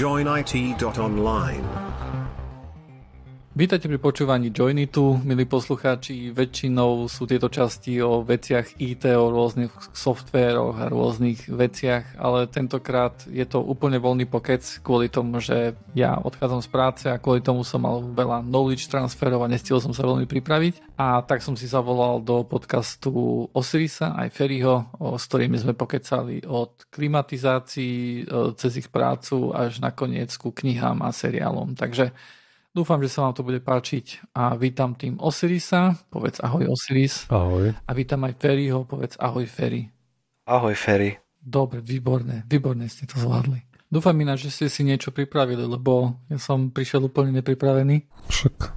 joinit.online. Vítajte pri počúvaní Joinitu, milí poslucháči. Väčšinou sú tieto časti o veciach IT, o rôznych softvéroch a rôznych veciach, ale tentokrát je to úplne voľný pokec kvôli tomu, že ja odchádzam z práce a kvôli tomu som mal veľa knowledge transferov a nestihol som sa veľmi pripraviť. A tak som si zavolal do podcastu Osirisa aj Ferryho, s ktorými sme pokecali od klimatizácií e, cez ich prácu až nakoniec ku knihám a seriálom. Takže Dúfam, že sa vám to bude páčiť a vítam tým Osirisa, povedz ahoj Osiris. Ahoj. A vítam aj Ferryho, povedz ahoj Ferry. Ahoj Ferry. Dobre, výborné, výborné ste to zvládli. Dúfam ináč, že ste si niečo pripravili, lebo ja som prišiel úplne nepripravený. Však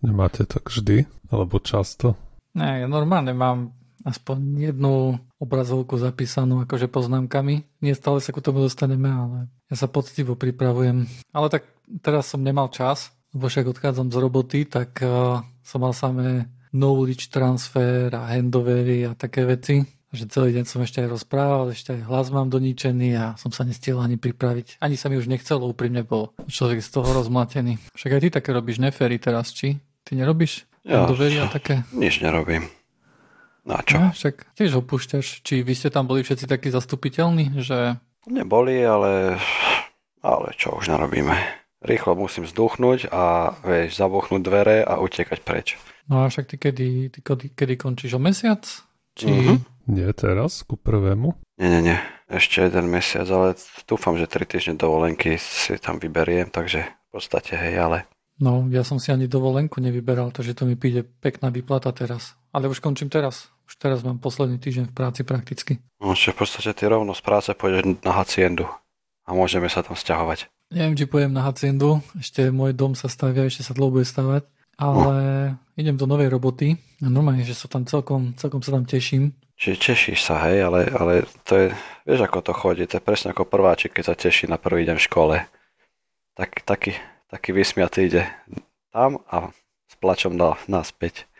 nemáte tak vždy, alebo často? Ne, ja normálne mám aspoň jednu obrazovku zapísanú akože poznámkami. Nie stále sa ku tomu dostaneme, ale ja sa poctivo pripravujem. Ale tak teraz som nemal čas, lebo však odchádzam z roboty, tak uh, som mal samé knowledge transfer a handovery a také veci. Že celý deň som ešte aj rozprával, ešte aj hlas mám doničený a som sa nestiel ani pripraviť. Ani sa mi už nechcelo úprimne, bol človek z toho rozmlatený. Však aj ty také robíš nefery teraz, či? Ty nerobíš? Ja, handovery a také? Nič nerobím. Na čo? No, však tiež opúšťaš. Či vy ste tam boli všetci takí zastupiteľní, že... Neboli, ale... Ale čo už narobíme rýchlo musím zduchnúť a vieš, zabuchnúť dvere a utekať preč. No a však ty kedy, ty kedy, kedy končíš? O mesiac? Či... Mhm. Nie teraz, ku prvému? Nie, nie, nie. Ešte jeden mesiac, ale dúfam, že 3 týždne dovolenky si tam vyberiem, takže v podstate hej, ale... No, ja som si ani dovolenku nevyberal, takže to mi príde pekná výplata teraz. Ale už končím teraz. Už teraz mám posledný týždeň v práci prakticky. No, čiže v podstate ty rovno z práce pôjdeš na haciendu a môžeme sa tam sťahovať. Neviem, či pojem na haciendu, ešte môj dom sa stavia, ešte sa dlho bude stavať, ale no. idem do novej roboty a normálne, že sa tam celkom, celkom sa tam teším. Čiže tešíš sa, hej, ale, ale to je, vieš ako to chodí, to je presne ako prváčik, keď sa teší na prvý deň v škole. Tak, taký, taký vysmiatý ide tam a s plačom dá naspäť.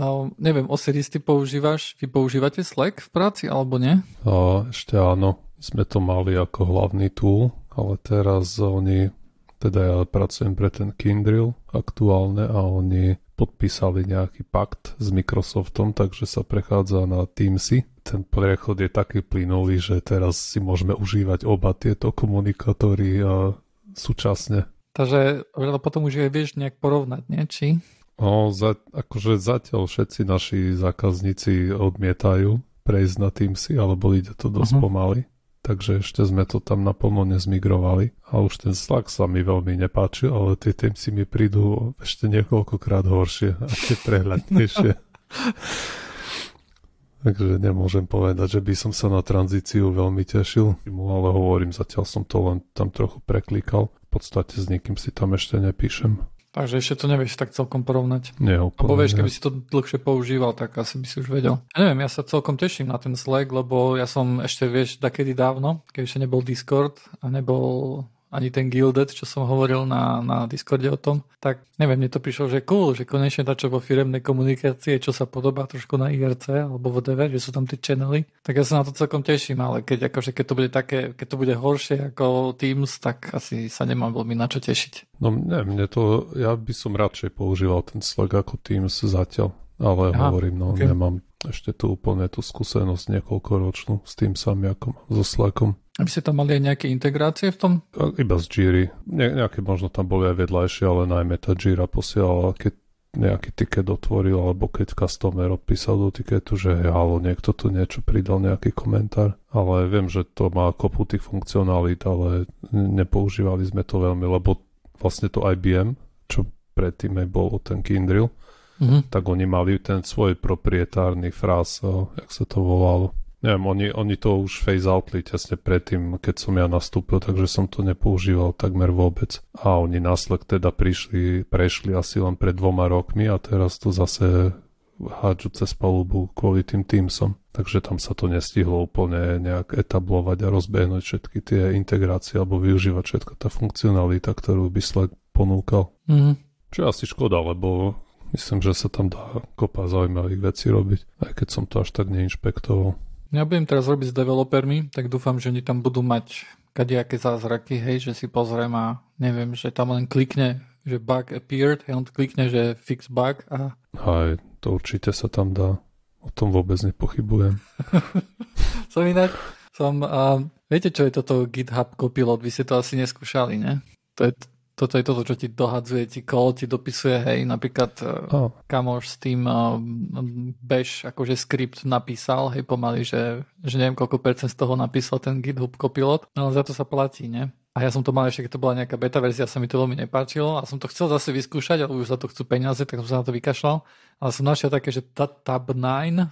Uh, neviem, Osiris, ty používaš, vy používate Slack v práci alebo nie? Uh, ešte áno sme to mali ako hlavný tool, ale teraz oni, teda ja pracujem pre ten Kindrill aktuálne a oni podpísali nejaký pakt s Microsoftom, takže sa prechádza na Teamsy. Ten prechod je taký plynulý, že teraz si môžeme užívať oba tieto komunikátory a súčasne. Takže potom už aj vieš nejak porovnať, nie? Či? No, za, akože zatiaľ všetci naši zákazníci odmietajú prejsť na Teamsy, alebo ide to dosť uh-huh. pomaly takže ešte sme to tam naplno nezmigrovali. A už ten Slack sa mi veľmi nepáčil, ale tie Teamsy mi prídu ešte niekoľkokrát horšie a tie prehľadnejšie. Takže nemôžem povedať, že by som sa na tranzíciu veľmi tešil, ale hovorím, zatiaľ som to len tam trochu preklikal. V podstate s nikým si tam ešte nepíšem. Takže ešte to nevieš tak celkom porovnať. Nie, úplne. Alebo vieš, keby si to dlhšie používal, tak asi by si už vedel. Ja neviem, ja sa celkom teším na ten Slack, lebo ja som ešte, vieš, takedy dávno, keď ešte nebol Discord a nebol ani ten Gilded, čo som hovoril na, na Discorde o tom, tak neviem, mne to prišlo, že cool, že konečne čo vo firemnej komunikácie, čo sa podobá trošku na IRC alebo whatever, že sú tam tie channely, tak ja sa na to celkom teším, ale keď, akože, keď to bude také, keď to bude horšie ako Teams, tak asi sa nemám veľmi na čo tešiť. No ne, mne to, ja by som radšej používal ten Slack ako Teams zatiaľ, ale Aha, hovorím, no okay. nemám ešte tu úplne tú skúsenosť niekoľkoročnú s tým samiakom, so Slackom. A vy ste tam mali aj nejaké integrácie v tom? Iba z Jira. Ne, nejaké možno tam boli aj vedľajšie, ale najmä tá Jira posielala, keď nejaký ticket otvoril, alebo keď customer odpísal do tiketu, že halo, niekto tu niečo pridal, nejaký komentár. Ale viem, že to má kopu tých funkcionalít, ale nepoužívali sme to veľmi, lebo vlastne to IBM, čo predtým aj bol ten Kindrill, mm-hmm. tak oni mali ten svoj proprietárny fráz, jak sa to volalo Neviem, oni, oni to už phase outli tesne predtým, keď som ja nastúpil, takže som to nepoužíval takmer vôbec. A oni Slack teda prišli, prešli asi len pred dvoma rokmi a teraz to zase hádžu cez palubu kvôli tým Teamsom. Takže tam sa to nestihlo úplne nejak etablovať a rozbehnúť všetky tie integrácie alebo využívať všetko tá funkcionalita, ktorú by Slack ponúkal. Mm-hmm. Čo je asi škoda, lebo myslím, že sa tam dá kopa zaujímavých vecí robiť, aj keď som to až tak neinšpektoval. Ja budem teraz robiť s developermi, tak dúfam, že oni tam budú mať kadejaké zázraky, hej, že si pozriem a neviem, že tam len klikne, že bug appeared, hej, on klikne, že fix bug a... Aj, to určite sa tam dá. O tom vôbec nepochybujem. som inak, som, uh, viete, čo je toto GitHub Copilot? Vy ste to asi neskúšali, ne? To je, toto je toto, čo ti dohadzuje, ti kód, ti dopisuje, hej, napríklad oh. kamoš s tým uh, bež, akože skript napísal, hej, pomaly, že, že neviem, koľko percent z toho napísal ten GitHub Copilot, no ale za to sa platí, ne? A ja som to mal ešte, keď to bola nejaká beta verzia, sa mi to veľmi nepáčilo a som to chcel zase vyskúšať, ale už za to chcú peniaze, tak som sa na to vykašľal. Ale som našiel také, že Tab 9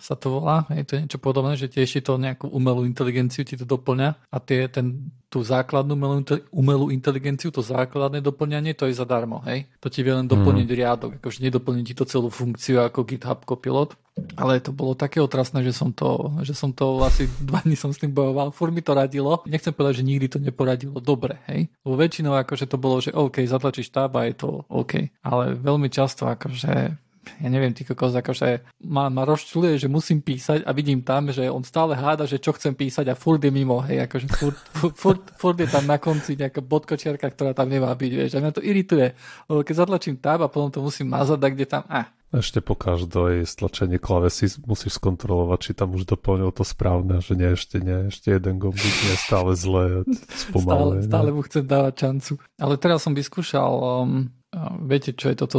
sa to volá, je to niečo podobné, že tiež to nejakú umelú inteligenciu ti to doplňa a tie, ten, tú základnú umelú, umelú inteligenciu, to základné doplňanie, to je zadarmo, hej. To ti vie len doplniť mm. riadok, akože nedoplní ti to celú funkciu ako GitHub Copilot. Ale to bolo také otrasné, že som to, že som to asi dva dní som s tým bojoval. Fur mi to radilo. Nechcem povedať, že nikdy to neporadilo dobre, hej. Lebo väčšinou akože to bolo, že OK, zatlačíš tab a je to OK. Ale veľmi často akože ja neviem, ty kokos, akože ma, ma rozčuluje, že musím písať a vidím tam, že on stále háda, že čo chcem písať a furt je mimo, hej, akože furt, furt, furt, furt je tam na konci nejaká bodkočiarka, ktorá tam nemá byť, vieš, a mňa to irituje, lebo keď zatlačím tab a potom to musím mazať, tak kde tam, ah, ešte po každej stlačení klavesy musíš skontrolovať, či tam už doplnil to správne, že nie, ešte nie, ešte jeden gombík nie stále zlé, spomalé. Stále, stále mu chcem dávať šancu. Ale teraz som vyskúšal, um, viete, čo je toto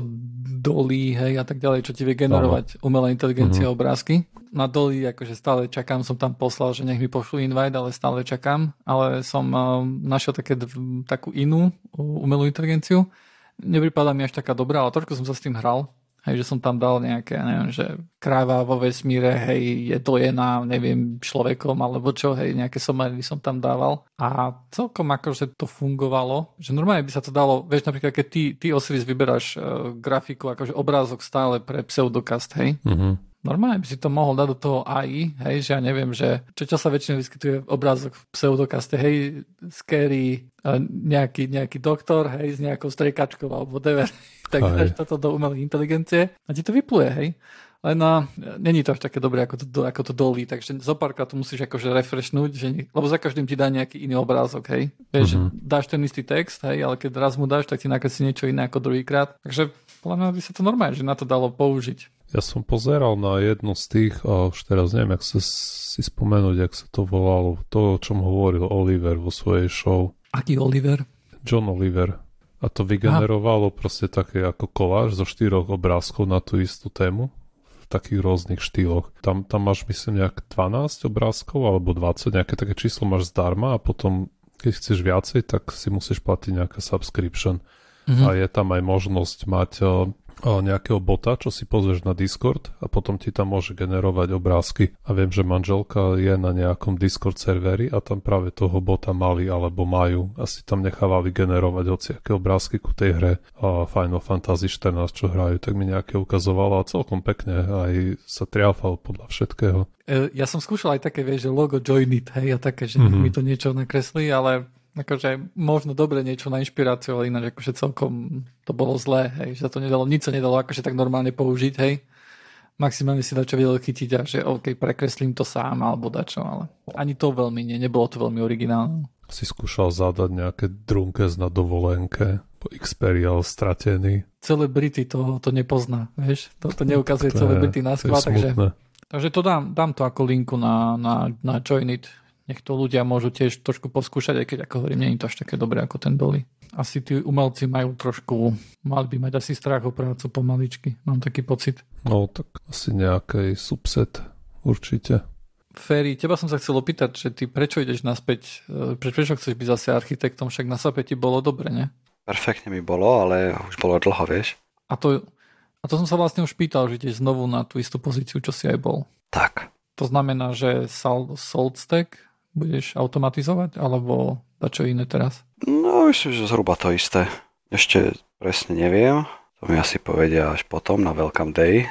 dolí, hej, a tak ďalej, čo ti vie generovať no. umelá inteligencia mm-hmm. obrázky. Na dolí akože stále čakám, som tam poslal, že nech mi pošlu invite, ale stále čakám. Ale som um, našiel také, takú inú umelú inteligenciu. Nepripadá mi až taká dobrá, ale trošku som sa s tým hral Hej, že som tam dal nejaké, neviem, že kráva vo vesmíre, hej, je dojená, neviem, človekom, alebo čo, hej, nejaké somery som tam dával. A celkom akože to fungovalo, že normálne by sa to dalo, vieš, napríklad, keď ty, ty Osiris vyberáš uh, grafiku, akože obrázok stále pre pseudokast, hej, mm-hmm normálne by si to mohol dať do toho AI, hej, že ja neviem, že čo, čo sa väčšinou vyskytuje obrázok v pseudokaste, hej, scary, nejaký, nejaký doktor, hej, s nejakou strejkačkou alebo whatever, tak dáš toto do umelej inteligencie a ti to vypluje, hej. Len no, není to až také dobré, ako to, ako to dolí, takže zo párkrát to musíš akože refreshnúť, že, lebo za každým ti dá nejaký iný obrázok, hej. Vieš, mm-hmm. dáš ten istý text, hej, ale keď raz mu dáš, tak ti nakreslí niečo iné ako druhýkrát. Takže podľa mňa by sa to normálne, že na to dalo použiť. Ja som pozeral na jednu z tých, a už teraz neviem, jak sa si spomenúť, jak sa to volalo, to, o čom hovoril Oliver vo svojej show. Aký Oliver? John Oliver. A to vygenerovalo Aha. proste také ako koláž zo štyroch obrázkov na tú istú tému v takých rôznych štýloch. Tam, tam máš myslím nejak 12 obrázkov alebo 20, nejaké také číslo máš zdarma a potom keď chceš viacej, tak si musíš platiť nejaká subscription. Mm-hmm. A je tam aj možnosť mať nejakého bota, čo si pozrieš na Discord a potom ti tam môže generovať obrázky. A viem, že manželka je na nejakom Discord serveri a tam práve toho bota mali alebo majú. Asi tam nechávali generovať hociaké obrázky ku tej hre a Final Fantasy 14, čo hrajú, tak mi nejaké ukazovalo a celkom pekne aj sa triafal podľa všetkého. E, ja som skúšal aj také, vieš, že logo Join It, hej, a také, že mm-hmm. mi to niečo nakreslí, ale akože možno dobre niečo na inšpiráciu, ale ináč akože celkom to bolo zlé, hej, že to nedalo, nič sa nedalo akože tak normálne použiť, hej. Maximálne si dačo vedel chytiť a že OK, prekreslím to sám alebo dačo, ale ani to veľmi nie, nebolo to veľmi originálne. Si skúšal zadať nejaké drunkes na dovolenke, po Xperial stratený. Celebrity to, to nepozná, vieš, to, to neukazuje to celebrity na skvá, takže, takže to dám, dám to ako linku na, na, na Joinit nech to ľudia môžu tiež trošku poskúšať, aj keď ako hovorím, nie je to až také dobré ako ten Dolly. Asi tí umelci majú trošku, mali by mať asi strach o prácu pomaličky, mám taký pocit. No tak asi nejaký subset určite. Ferry, teba som sa chcel opýtať, že ty prečo ideš naspäť, e, prečo chceš byť zase architektom, však na sape ti bolo dobre, ne? Perfektne mi bolo, ale už bolo dlho, vieš. A to, a to som sa vlastne už pýtal, že ideš znovu na tú istú pozíciu, čo si aj bol. Tak. To znamená, že Salt Stack budeš automatizovať, alebo čo iné teraz? No, myslím, že zhruba to isté. Ešte presne neviem, to mi asi povedia až potom na Welcome Day,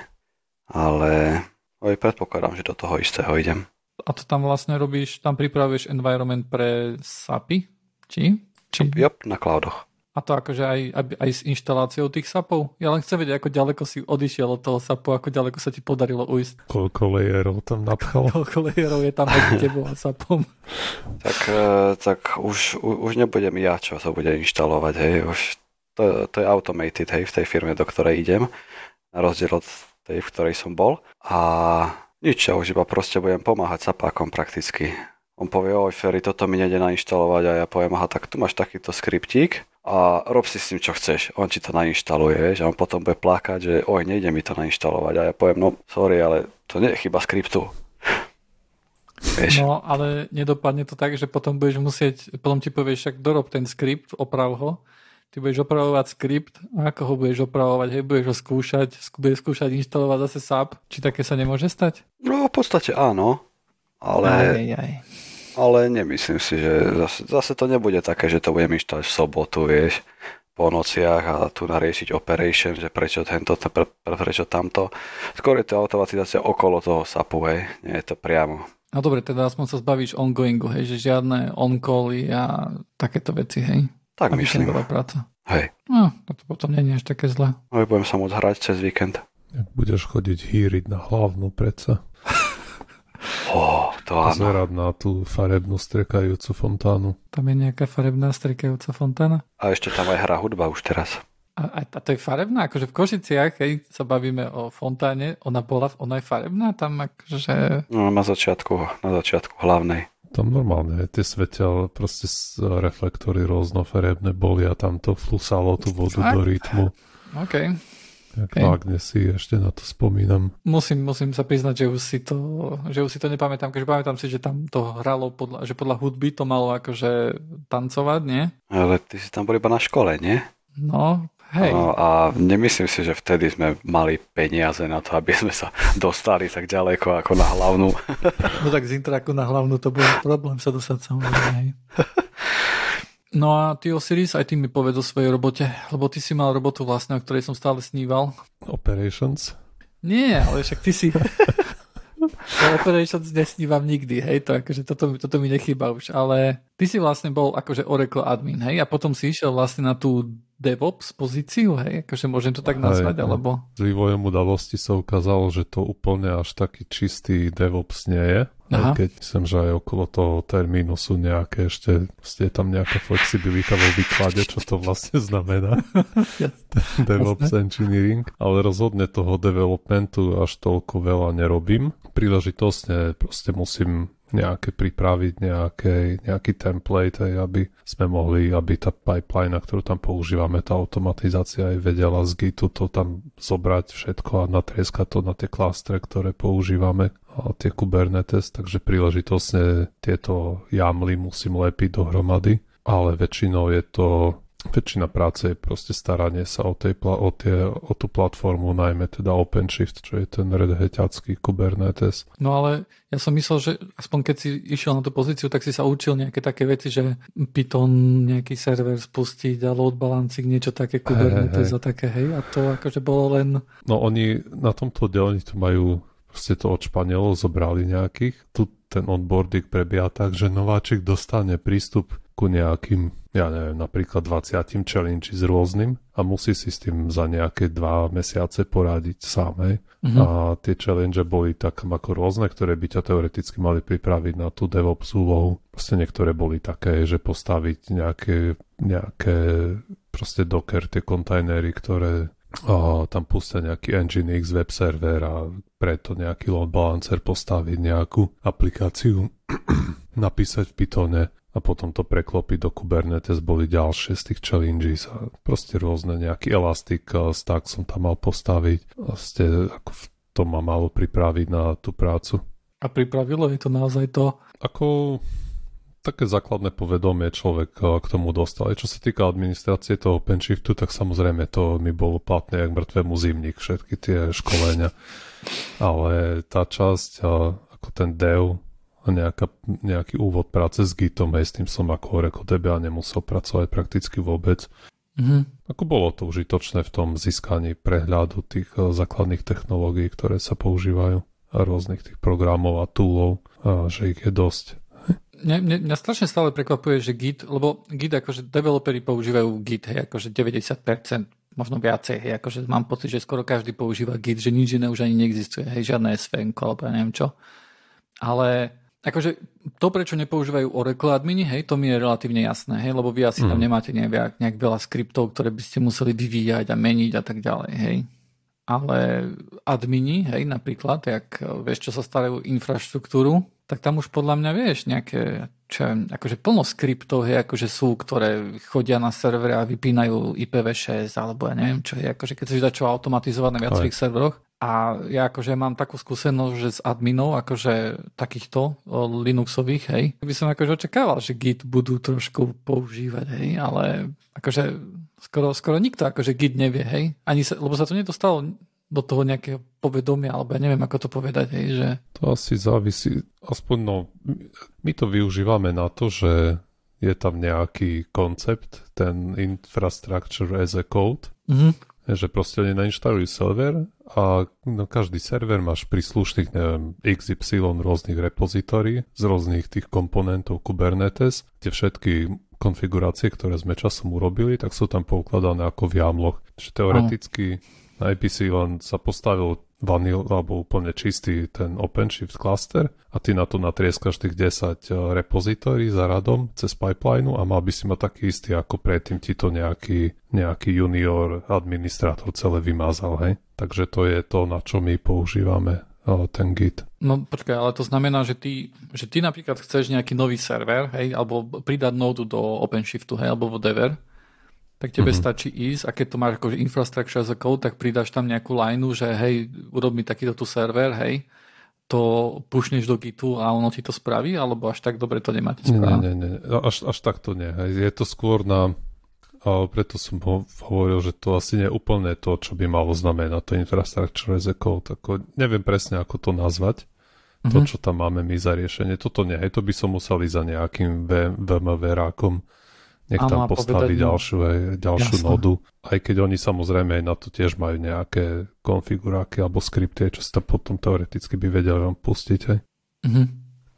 ale aj predpokladám, že do toho istého idem. A to tam vlastne robíš, tam pripravuješ environment pre SAPI? Či? Či? Yep, na cloudoch. A to akože aj, aj s inštaláciou tých sapov? Ja len chcem vedieť, ako ďaleko si odišiel od toho sapu, ako ďaleko sa ti podarilo ujsť. Koľko lejerov tam napchal? Koľko lejerov je tam medzi tebou a sapom? Tak, e, tak už, už nebudem ja, čo to bude inštalovať, hej. Už to, to je automated, hej, v tej firme, do ktorej idem. Na rozdiel od tej, v ktorej som bol. A nič, ja už iba proste budem pomáhať sapákom prakticky. On povie, oj Ferry, toto mi nejde nainštalovať a ja poviem, aha, tak tu máš takýto skriptík, a rob si s tým, čo chceš. On ti to nainštaluje, vieš, a on potom bude plakať, že oj, nejde mi to nainštalovať. A ja poviem, no sorry, ale to nie je chyba skriptu. Vieš. No, ale nedopadne to tak, že potom budeš musieť, potom ti povieš, však dorob ten skript, oprav ho, ty budeš opravovať skript a ako ho budeš opravovať, hej, budeš ho skúšať, budeš skúšať inštalovať zase SAP, či také sa nemôže stať? No, v podstate áno, ale... Aj, aj, aj ale nemyslím si, že zase, zase to nebude také, že to budem inštalovať v sobotu, vieš, po nociach a tu nariešiť operation, že prečo tento, pre, prečo tamto. Skôr je to automatizácia okolo toho SAPu, hej, nie je to priamo. No dobre, teda aspoň sa zbavíš ongoingu, hej, že žiadne on-cally a takéto veci, hej. Tak Aby myslím. práca. Hej. No, to potom nie je až také zlé. No, budem sa môcť hrať cez víkend. Budeš chodiť hýriť na hlavnú predsa. Oh, to Pozerať na tú farebnú strekajúcu fontánu. Tam je nejaká farebná strekajúca fontána? A ešte tam aj hrá hudba už teraz. A, a to je farebná? Akože v Košiciach, keď sa bavíme o fontáne, ona bola, ona je farebná tam akože... No, na začiatku, na začiatku hlavnej. Tam normálne tie svetia, proste reflektory rôznofarebné boli a tam to flusalo tú vodu Fakt? do rytmu. OK. Okay. vágne si, ešte na to spomínam. Musím, musím sa priznať, že už si to, že už si to nepamätám, keďže pamätám si, že tam to hralo, podľa, že podľa hudby to malo akože tancovať, nie? Ale ty si tam bol iba na škole, nie? No, hej. No, a nemyslím si, že vtedy sme mali peniaze na to, aby sme sa dostali tak ďaleko ako na hlavnú. No tak z intraku na hlavnú to bol problém sa dostať samozrejme, hej. No a ty Osiris, aj ty mi povedz o svojej robote, lebo ty si mal robotu vlastne, o ktorej som stále sníval. Operations? Nie, ale však ty si... Operations nesnívam nikdy, hej, to akože toto, toto mi nechýba už, ale ty si vlastne bol akože Oracle admin, hej, a potom si išiel vlastne na tú DevOps pozíciu, hej, akože môžem to tak nazvať, no. alebo... S vývojom udalosti sa ukázalo, že to úplne až taký čistý DevOps nie je. Aha. Aj keď myslím, že aj okolo toho termínu sú nejaké ešte, je tam nejaká flexibilita vo výklade, čo to vlastne znamená. DevOps engineering. Ale rozhodne toho developmentu až toľko veľa nerobím. Príležitostne proste musím nejaké pripraviť, nejaké, nejaký template, aj aby sme mohli, aby tá pipeline, ktorú tam používame, tá automatizácia aj vedela z Gitu to tam zobrať všetko a natrieskať to na tie klastre, ktoré používame a tie Kubernetes, takže príležitosne tieto jamly musím lepiť dohromady, ale väčšinou je to väčšina práce je proste staranie sa o, tej, o, tie, o tú platformu, najmä teda OpenShift, čo je ten Red Hatácky Kubernetes. No ale ja som myslel, že aspoň keď si išiel na tú pozíciu, tak si sa učil nejaké také veci, že Python nejaký server spustiť a load balancing, niečo také Kubernetes hey, hey. a také, hej, a to akože bolo len... No oni na tomto oddelení to majú proste to od Španielov zobrali nejakých. Tu ten onboarding prebieha tak, že nováčik dostane prístup ku nejakým, ja neviem, napríklad 20 challenge s rôznym a musí si s tým za nejaké dva mesiace poradiť sám, hej. Mm-hmm. A tie challenge boli tak ako rôzne, ktoré by ťa teoreticky mali pripraviť na tú DevOps úlohu. Proste niektoré boli také, že postaviť nejaké, nejaké proste Docker, tie kontajnery, ktoré a tam pustia nejaký Nginx web server a preto nejaký load balancer postaviť nejakú aplikáciu, napísať v Pythone a potom to preklopiť do Kubernetes boli ďalšie z tých challenges a proste rôzne nejaký elastic eh, stack som tam mal postaviť a ste ako to ma malo pripraviť na tú prácu. A pripravilo je to naozaj to? Ako také základné povedomie človek eh, k tomu dostal. Čo sa týka administrácie toho OpenShiftu, tak samozrejme to mi bolo platné jak mŕtvemu zimník, všetky tie školenia. Ale tá časť, eh, ako ten dev, nejaká, nejaký úvod práce s Gitom, aj s tým som ako Oracle DBA nemusel pracovať prakticky vôbec. Mm-hmm. Ako bolo to užitočné v tom získaní prehľadu tých uh, základných technológií, ktoré sa používajú a rôznych tých programov a toolov, a že ich je dosť. Mňa, mňa, mňa strašne stále prekvapuje, že Git, lebo Git akože developeri používajú Git, hej, akože 90%, možno viacej, hej, akože mám pocit, že skoro každý používa Git, že nič iné už ani neexistuje, hej, žiadne SVN, alebo ja neviem čo. Ale akože to, prečo nepoužívajú Oracle admini, hej, to mi je relatívne jasné, hej, lebo vy asi mm. tam mhm. nemáte nejak, nejak veľa skriptov, ktoré by ste museli vyvíjať a meniť a tak ďalej, hej. Ale admini, hej, napríklad, jak vieš, čo sa starajú infraštruktúru, tak tam už podľa mňa vieš nejaké, čo akože plno skriptov je, akože sú, ktoré chodia na servere a vypínajú IPv6 alebo ja neviem čo je, akože keď si čo automatizovať na viacerých Aj. serveroch. A ja akože mám takú skúsenosť, že s adminov, akože takýchto Linuxových, hej, by som akože očakával, že Git budú trošku používať, hej, ale akože skoro, skoro nikto akože Git nevie, hej, ani sa, lebo sa to nedostalo do toho nejakého povedomia, alebo ja neviem, ako to povedať, hej, že... To asi závisí, aspoň no, my to využívame na to, že je tam nejaký koncept, ten infrastructure as a code, mm-hmm. že proste oni nainštalujú server a no, každý server máš príslušných, neviem, XY rôznych repozitórií z rôznych tých komponentov Kubernetes, kde všetky konfigurácie, ktoré sme časom urobili, tak sú tam poukladané ako v jamloch. Čiže teoreticky na IPC len sa postavil vanil alebo úplne čistý ten OpenShift cluster a ty na to natrieskaš tých 10 eh, repozitórií za radom cez pipeline a mal by si ma taký istý, ako predtým ti to nejaký, nejaký junior administrátor celé vymazal, hej? Takže to je to, na čo my používame eh, ten Git. No počkaj, ale to znamená, že ty, že ty napríklad chceš nejaký nový server, hej, alebo pridať nódu do OpenShiftu, hej, alebo whatever, tak tebe mm-hmm. stačí ísť a keď to máš akože infrastructure as a code, tak pridáš tam nejakú lineu, že hej, urob mi takýto tu server, hej, to pušneš do Gitu a ono ti to spraví, alebo až tak dobre to nemáte spraviť? Nie, nie, nie, až, až tak to nie. Hej. Je to skôr na, a preto som ho, hovoril, že to asi nie je úplne to, čo by malo znamenať to infrastructure as a code. Ako, neviem presne, ako to nazvať. Mm-hmm. To, mhm. čo tam máme my za riešenie, toto nie. Hej, to by som musel ísť za nejakým VMV rákom nech tam postaví povedať, ďalšiu, aj, ďalšiu nodu. Aj keď oni samozrejme aj na to tiež majú nejaké konfiguráky alebo skripty, čo sa potom teoreticky by vedeli vám pustiť. Hej. Mm-hmm.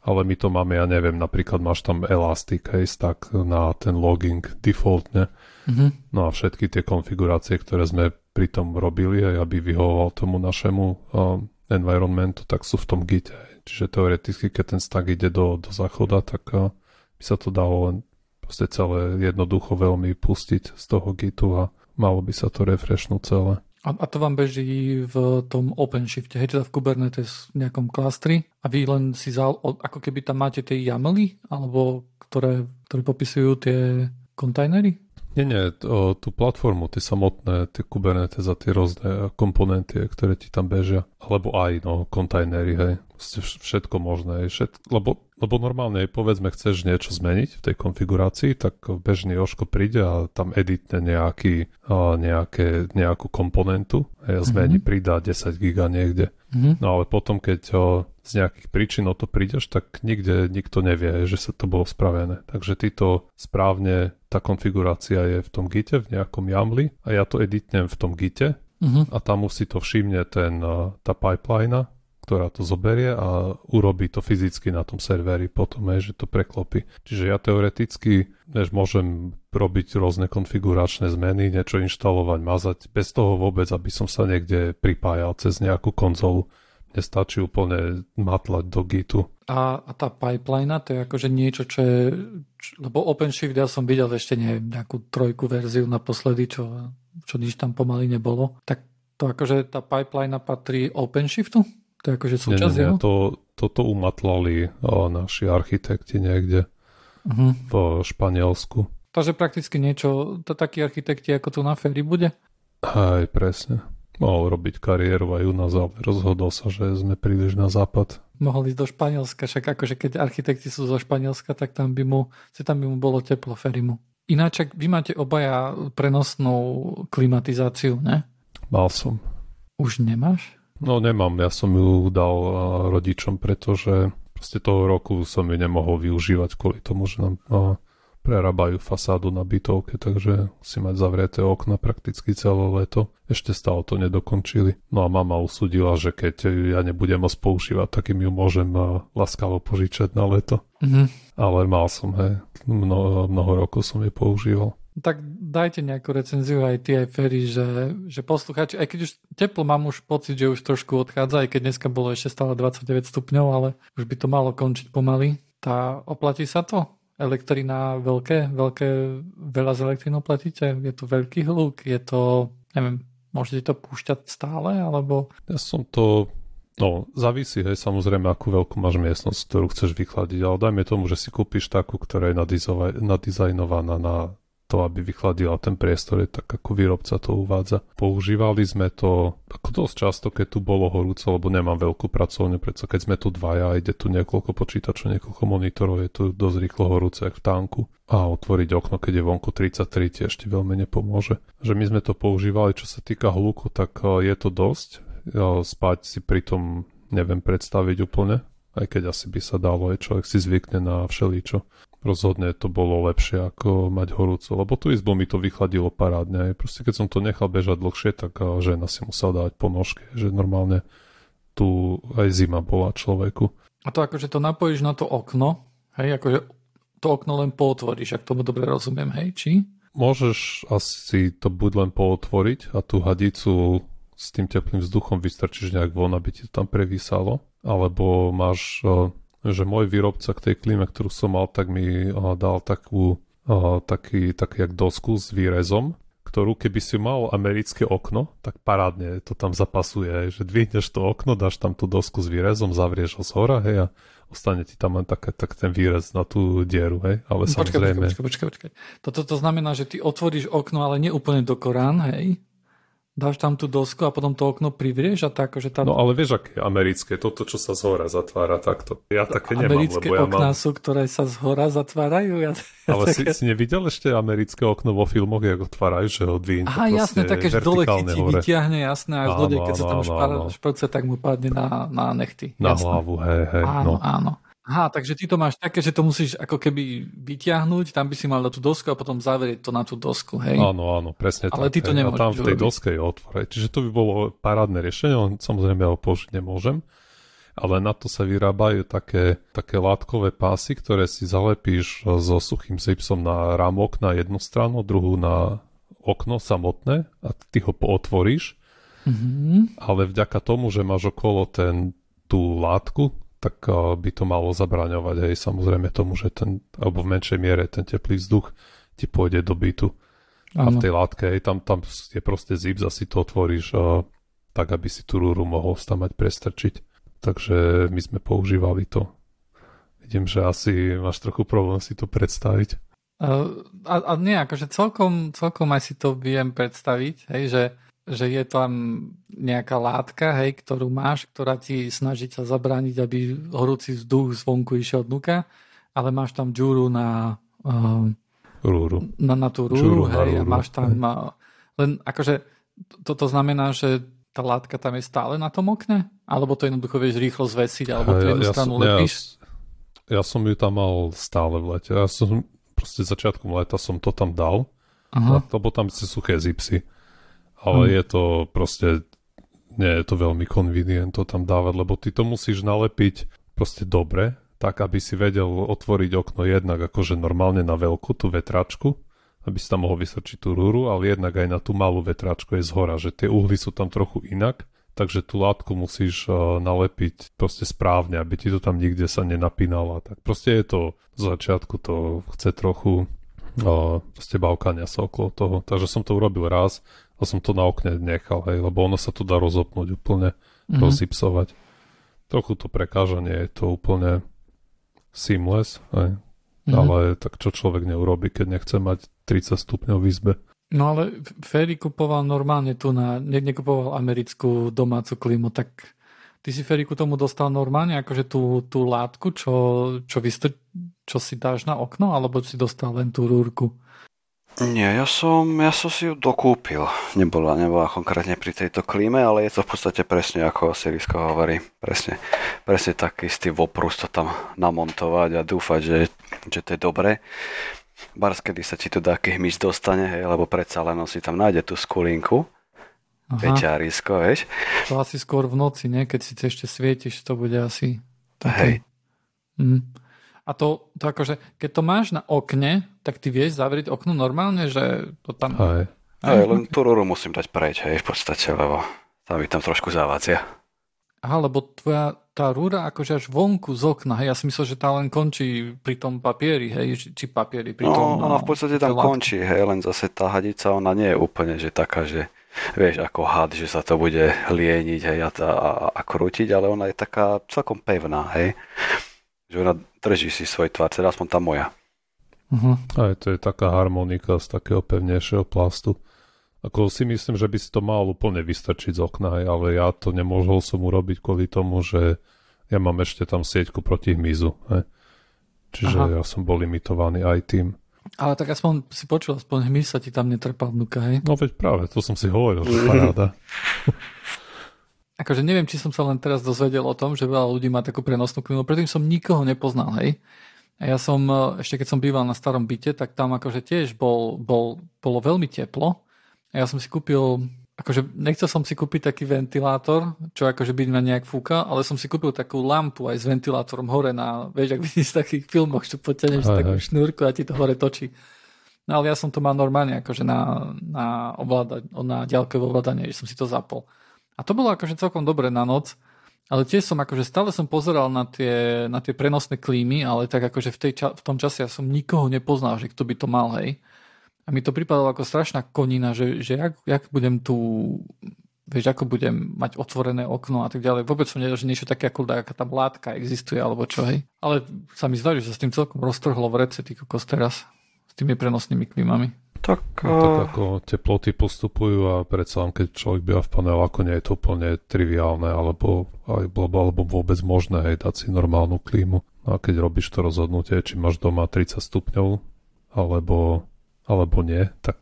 Ale my to máme, ja neviem, napríklad máš tam Elastic hej, tak na ten logging defaultne. Mm-hmm. No a všetky tie konfigurácie, ktoré sme pri tom robili, aj aby vyhovoval tomu našemu uh, environmentu, tak sú v tom gite. Čiže teoreticky, keď ten stack ide do, do záchoda, tak uh, by sa to dalo len proste celé jednoducho veľmi pustiť z toho Gitu a malo by sa to refreshnúť celé. A, a to vám beží v tom OpenShifte, hej, teda v Kubernetes v nejakom klastri a vy len si zal, ako keby tam máte tie YAMLy, alebo ktoré, ktoré popisujú tie kontajnery? Nie, nie, to, tú platformu, tie samotné, tie Kubernetes a tie rôzne komponenty, ktoré ti tam bežia. Alebo aj, no, kontajnery, hej. Všetko možné, všetko, lebo lebo normálne, povedzme, chceš niečo zmeniť v tej konfigurácii, tak bežný Joško príde a tam editne nejaký, nejaké, nejakú komponentu a ja zmení, mm-hmm. pridá 10 giga niekde. Mm-hmm. No ale potom, keď z nejakých príčin o to prídeš, tak nikde nikto nevie, že sa to bolo spravené. Takže ty to správne, tá konfigurácia je v tom gite, v nejakom jamli a ja to editnem v tom gite mm-hmm. a tam už si to všimne ten, tá pipeline ktorá to zoberie a urobí to fyzicky na tom serveri potom, je, že to preklopí. Čiže ja teoreticky než môžem robiť rôzne konfiguračné zmeny, niečo inštalovať, mazať, bez toho vôbec, aby som sa niekde pripájal cez nejakú konzolu. Nestačí úplne matlať do Gitu. A, a tá pipeline, to je akože niečo, čo je... Čo, lebo OpenShift ja som videl ešte neviem, nejakú trojku verziu naposledy, čo, čo nič tam pomaly nebolo. Tak to akože tá pipeline patrí OpenShiftu? To je akože súčasť nie, nie, nie, to, toto umatlali o, naši architekti niekde uh-huh. v Španielsku. Takže prakticky niečo, to takí architekti ako tu na Ferry bude? Aj, presne. Mohol robiť kariéru aj u nás, ale rozhodol sa, že sme príliš na západ. Mohol ísť do Španielska, však akože keď architekti sú zo Španielska, tak tam by mu, tam by mu bolo teplo Ferimu. Ináč, vy máte obaja prenosnú klimatizáciu, ne? Mal som. Už nemáš? No nemám, ja som ju dal rodičom, pretože proste toho roku som ju nemohol využívať kvôli tomu, že nám prerábajú fasádu na bytovke, takže si mať zavreté okna prakticky celé leto. Ešte stále to nedokončili. No a mama usudila, že keď ja nebudem môcť používať, tak im ju môžem laskavo požičať na leto. Mm-hmm. Ale mal som, hej. Mnoho, mnoho rokov som je používal. Tak dajte nejakú recenziu aj ty, aj Ferry, že, že poslucháči, aj keď už teplo mám už pocit, že už trošku odchádza, aj keď dneska bolo ešte stále 29 stupňov, ale už by to malo končiť pomaly. Tá oplatí sa to? Elektrina veľké, veľké, veľa z elektrínou platíte? Je to veľký hluk? Je to, neviem, môžete to púšťať stále, alebo... Ja som to No, závisí, hej, samozrejme, akú veľkú máš miestnosť, ktorú chceš vychladiť, ale dajme tomu, že si kúpiš takú, ktorá je nadizajnovaná na to, aby vychladila ten priestor, je tak ako výrobca to uvádza. Používali sme to ako dosť často, keď tu bolo horúco, lebo nemám veľkú pracovňu, predsa keď sme tu dvaja, ide tu niekoľko počítačov, niekoľko monitorov, je tu dosť rýchlo horúce, jak v tanku. A otvoriť okno, keď je vonku 33, ti ešte veľmi nepomôže. Že my sme to používali, čo sa týka hluku, tak e, je to dosť. Spať si pritom neviem predstaviť úplne, aj keď asi by sa dalo, aj človek si zvykne na všeličo rozhodne to bolo lepšie ako mať horúco, lebo tú izbu mi to vychladilo parádne. Aj proste keď som to nechal bežať dlhšie, tak žena si musela dávať ponožky, že normálne tu aj zima bola človeku. A to akože to napojíš na to okno, hej, akože to okno len pootvoríš, ak tomu dobre rozumiem, hej, či? Môžeš asi to buď len pootvoriť a tú hadicu s tým teplým vzduchom vystrčíš nejak von, aby ti to tam prevysalo, alebo máš že môj výrobca k tej klíme, ktorú som mal, tak mi dal takú, taký, taký jak dosku s výrezom, ktorú keby si mal americké okno, tak parádne to tam zapasuje, že dvihneš to okno, dáš tam tú dosku s výrezom, zavrieš ho z hora, hej, a ostane ti tam len také, tak ten výrez na tú dieru, hej, ale počkaj, samozrejme... Počkaj, počkaj, počkaj. Toto to znamená, že ty otvoríš okno, ale nie úplne do Korán, hej, dáš tam tú dosku a potom to okno privrieš a tak, že tam... No ale vieš, aké americké, toto, čo sa zhora zatvára takto. Ja také nemám, americké lebo ja okná mám... sú, ktoré sa zhora zatvárajú. Ja, ale také... si, si nevidel ešte americké okno vo filmoch, ako otvárajú, že ho dvín Aha, jasné, také, že dole chytí, vyťahne, jasné, až dole, keď sa tam šprce, tak mu padne na, na nechty. Na jasné. hlavu, hej, hej. Áno, no. áno. Aha, takže ty to máš také, že to musíš ako keby vyťahnuť, tam by si mal na tú dosku a potom zavrieť to na tú dosku, hej? Áno, áno, presne Ale tak. ty to nemôžeš A tam v tej robiť. doske je otvor. Čiže to by bolo parádne riešenie, len samozrejme ja ho použiť nemôžem. Ale na to sa vyrábajú také, také látkové pásy, ktoré si zalepíš so suchým zipsom na rámok na jednu stranu, druhú na okno samotné a ty ho pootvoríš. Mm-hmm. Ale vďaka tomu, že máš okolo ten, tú látku, tak by to malo zabraňovať aj samozrejme tomu, že ten, alebo v menšej miere ten teplý vzduch ti pôjde do bytu. Ano. A v tej látke, aj tam, tam je proste zip, a si to otvoríš uh, tak, aby si tú rúru mohol tam mať prestrčiť. Takže my sme používali to. Vidím, že asi máš trochu problém si to predstaviť. Uh, a, a nie, akože celkom, celkom aj si to viem predstaviť, hej, že že je tam nejaká látka, hej, ktorú máš, ktorá ti snaží sa zabrániť, aby horúci vzduch zvonku išiel dnuka, ale máš tam džúru na, uh, rúru. na, na tú rúru, Džúru hej, a máš tam... Hej. Len akože toto znamená, že tá látka tam je stále na tom okne? Alebo to jednoducho vieš rýchlo zvesiť, alebo tú jednu ja, stranu ja, lepíš? Ja, ja som ju tam mal stále v lete. Ja som proste začiatkom leta som to tam dal, Aha. lebo tam si suché zipsy ale hmm. je to proste, nie je to veľmi convenient to tam dávať, lebo ty to musíš nalepiť proste dobre, tak aby si vedel otvoriť okno jednak akože normálne na veľkú tú vetračku, aby si tam mohol vystrčiť tú rúru, ale jednak aj na tú malú vetračku je zhora, že tie uhly sú tam trochu inak, takže tú látku musíš uh, nalepiť proste správne, aby ti to tam nikde sa nenapínalo. Tak proste je to z začiatku to chce trochu uh, proste bavkania sa okolo toho. Takže som to urobil raz a som to na okne nechal, hej, lebo ono sa tu dá rozopnúť úplne, mm-hmm. rozsypsovať. Trochu to prekáža, nie je to úplne seamless, hej. Mm-hmm. ale tak čo človek neurobi, keď nechce mať 30 stupňov v izbe. No ale Ferry kupoval normálne tu na, ne, nekupoval americkú domácu klímu, tak ty si Feriku tomu dostal normálne, akože tú, tú látku, čo, čo, vystr- čo si dáš na okno, alebo si dostal len tú rúrku? Nie, ja som, ja som si ju dokúpil. Nebola, nebola konkrétne pri tejto klíme, ale je to v podstate presne ako Sirisko hovorí. Presne, presne tak istý voprus to tam namontovať a dúfať, že, že to je dobré. Bars, kedy sa ti tu taký hmyz dostane, hej, lebo predsa len on si tam nájde tú skulinku. Peťarisko, vieš. To asi skôr v noci, nie? Keď si ešte svietiš, to bude asi také. Hej. Mm. A to, to akože, keď to máš na okne, tak ty vieš zavrieť okno normálne, že to tam... Aj. Aj, len tú rúru musím dať preč, hej, v podstate, lebo tam mi tam trošku zavádzia. Aha, lebo tvoja, tá rúra akože až vonku z okna, hej, ja si myslel, že tá len končí pri tom papieri, hej, či papieri pri no, tom... ona v podstate tam končí, hej, len zase tá hadica, ona nie je úplne, že taká, že vieš, ako had, že sa to bude lieniť, hej, a, a, a krútiť, ale ona je taká celkom pevná, hej, že ona drží si svoj tvar, teda aspoň tá moja. Uh-huh. Aj to je taká harmonika z takého pevnejšieho plastu. Ako si myslím, že by si to mal úplne vystrčiť z okna, ale ja to nemôžel som urobiť kvôli tomu, že ja mám ešte tam sieťku proti hmyzu. He. Čiže Aha. ja som bol limitovaný aj tým. Ale tak aspoň si počul, aspoň hmyz sa ti tam netrpal vnúka, hej? No veď práve, to som si hovoril, že paráda. akože neviem, či som sa len teraz dozvedel o tom, že veľa ľudí má takú prenosnú klímu, predtým som nikoho nepoznal, hej? A ja som, ešte keď som býval na starom byte, tak tam akože tiež bol, bol, bolo veľmi teplo a ja som si kúpil, akože nechcel som si kúpiť taký ventilátor, čo akože by ma nejak fúka, ale som si kúpil takú lampu aj s ventilátorom hore na, vieš, ak vidíš v takých filmoch, čo potiahneš takú šnúrku a ti to hore točí. No ale ja som to mal normálne akože na, na, ovláda, na ďalkové ovládanie, že som si to zapol. A to bolo akože celkom dobre na noc, ale tiež som akože stále som pozeral na tie, na tie prenosné klímy, ale tak akože v, tej, v tom čase ja som nikoho nepoznal, že kto by to mal, hej. A mi to pripadalo ako strašná konina, že, že jak, jak budem tu, vieš, ako budem mať otvorené okno a tak ďalej. Vôbec som nevedel, že niečo také ako taká tá látka existuje, alebo čo, hej. Ale sa mi zdá, že sa s tým celkom roztrhlo v rece, ty kokos teraz, s tými prenosnými klímami. Tak, no, tak ako teploty postupujú a predsa len keď človek býva v paneláku, nie je to úplne triviálne alebo, alebo, alebo vôbec možné hej, dať si normálnu klímu. No a keď robíš to rozhodnutie, či máš doma 30 stupňov alebo alebo nie, tak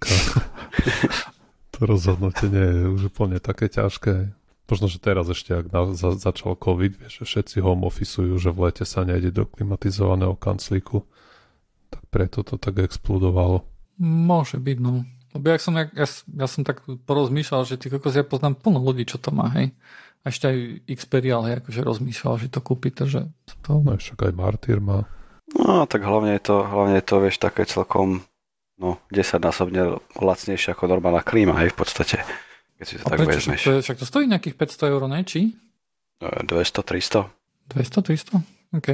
to rozhodnutie nie je už úplne také ťažké. Možno, že teraz ešte, ak na, za, začal COVID, vieš, že všetci home officeujú, že v lete sa nejde do klimatizovaného kanclíku, tak preto to tak explodovalo. Môže byť, no. Lebo ja som, ja, ja, ja som tak porozmýšľal, že ty kokos, ja poznám plno ľudí, čo to má, hej. A ešte aj Xperial, hej, akože rozmýšľal, že to kúpi, takže to... No však aj Martyr má. No, tak hlavne je to, hlavne je to, vieš, také celkom no, 10 násobne lacnejšie ako normálna klíma, hej, v podstate. Keď si to A tak prečo, vezmeš. To, však to stojí nejakých 500 eur, ne? Či? 200, 300. 200, 300? OK.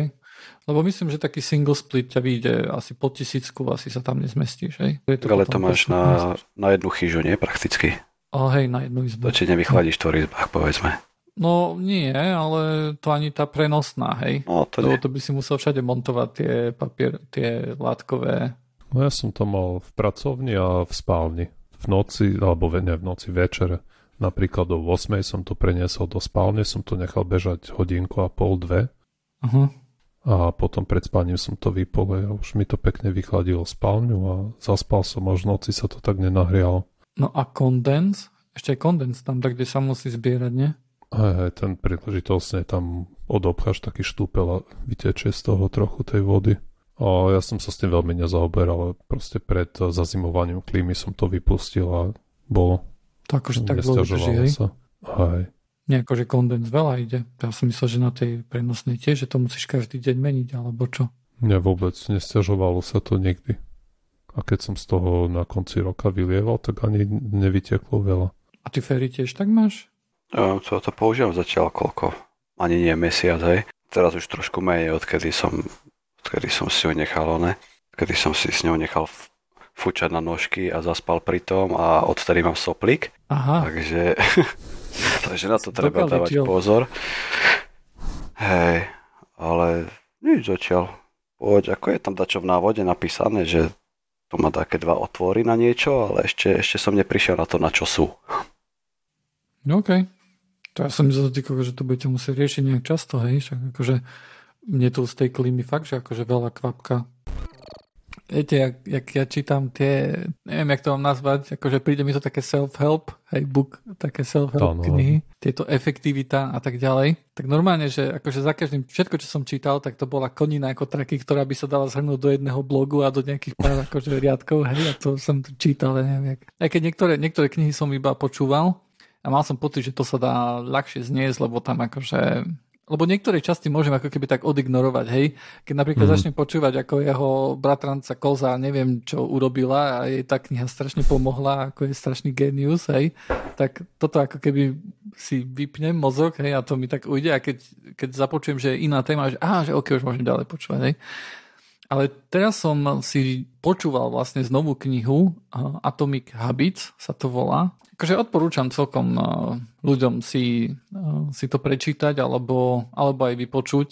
Lebo myslím, že taký single split ťa vyjde asi po tisícku, asi sa tam nezmestíš, hej? Je to Ale to máš na, na jednu chyžu, nie? Prakticky. A hej, na jednu izbu. To či nevychladíš v izbách, povedzme. No nie, ale to ani tá prenosná, hej. No, to, nie. to by si musel všade montovať tie papier, tie látkové No ja som to mal v pracovni a v spálni. V noci, alebo ne v noci, večer. Napríklad do 8 som to preniesol do spálne, som to nechal bežať hodinku a pol, dve. Uh-huh. A potom pred spáním som to vypol a už mi to pekne vychladilo spálňu a zaspal som, až v noci sa to tak nenahrialo. No a kondens? Ešte aj kondens tam, tak kde sa musí zbierať, nie? Aj, aj ten príležitosne tam odobcháš taký štúpel a vytečie z toho trochu tej vody. A ja som sa s tým veľmi nezaoberal, proste pred zazimovaním klímy som to vypustil a bolo. To akože tak dlho hej? sa. Aj. Nie, akože kondens veľa ide. Ja som myslel, že na tej prenosnej tiež, že to musíš každý deň meniť, alebo čo? Nie, vôbec. Nestiažovalo sa to nikdy. A keď som z toho na konci roka vylieval, tak ani nevyteklo veľa. A ty Ferry tiež tak máš? Ja, to, to používam zatiaľ koľko? Ani nie mesiac, hej. Teraz už trošku menej, odkedy som kedy som si ho nechal, ne? Kedy som si s ňou nechal fučať na nožky a zaspal pri tom a odtedy mám soplík. Aha. Takže, takže na to treba Dobre, dávať pozor. Hej, ale nič zatiaľ. Poď, ako je tam dačo v návode napísané, že to má také dva otvory na niečo, ale ešte, ešte som neprišiel na to, na čo sú. No OK. To ja som myslel, že to budete musieť riešiť nejak často, hej? Však akože mne tu z tej klímy fakt, že akože veľa kvapka. Viete, jak, jak ja čítam tie, neviem, jak to mám nazvať, akože príde mi to také self-help, hej, book, také self-help no, knihy, tieto efektivita a tak ďalej. Tak normálne, že akože za každým, všetko, čo som čítal, tak to bola konina ako traky, ktorá by sa dala zhrnúť do jedného blogu a do nejakých pár akože riadkov, hej, a to som čítal, neviem, jak. Aj keď niektoré, niektoré knihy som iba počúval, a mal som pocit, že to sa dá ľahšie zniesť, lebo tam akože lebo niektoré časti môžem ako keby tak odignorovať, hej. Keď napríklad mm. začnem počúvať, ako jeho bratranca Koza, neviem, čo urobila a jej tá kniha strašne pomohla, ako je strašný genius, hej, tak toto ako keby si vypnem mozog, hej, a to mi tak ujde a keď, keď započujem, že je iná téma, že aha, že ok, už môžem ďalej počúvať, hej. Ale teraz som si počúval vlastne znovu knihu Atomic Habits sa to volá akože odporúčam celkom ľuďom si, si to prečítať alebo, alebo aj vypočuť.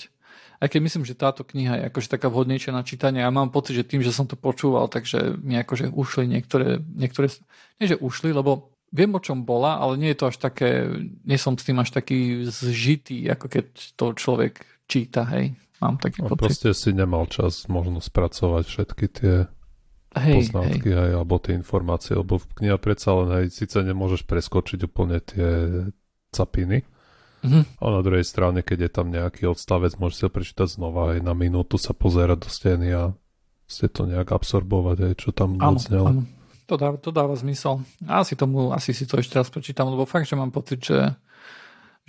Aj keď myslím, že táto kniha je akože taká vhodnejšia na čítanie. Ja mám pocit, že tým, že som to počúval, takže mi akože ušli niektoré, niektoré nie že ušli, lebo viem o čom bola, ale nie je to až také, nie som s tým až taký zžitý, ako keď to človek číta, hej. Mám taký A pocit. proste si nemal čas možno spracovať všetky tie hej, poznatky hej. Aj, alebo tie informácie, lebo v kniha predsa len aj síce nemôžeš preskočiť úplne tie capiny, mm-hmm. ale na druhej strane, keď je tam nejaký odstavec, môžeš si ho prečítať znova aj na minútu sa pozerať do steny a ste to nejak absorbovať, aj čo tam áno, áno. To, dá, to dáva zmysel. Asi tomu, asi si to ešte raz prečítam, lebo fakt, že mám pocit, že,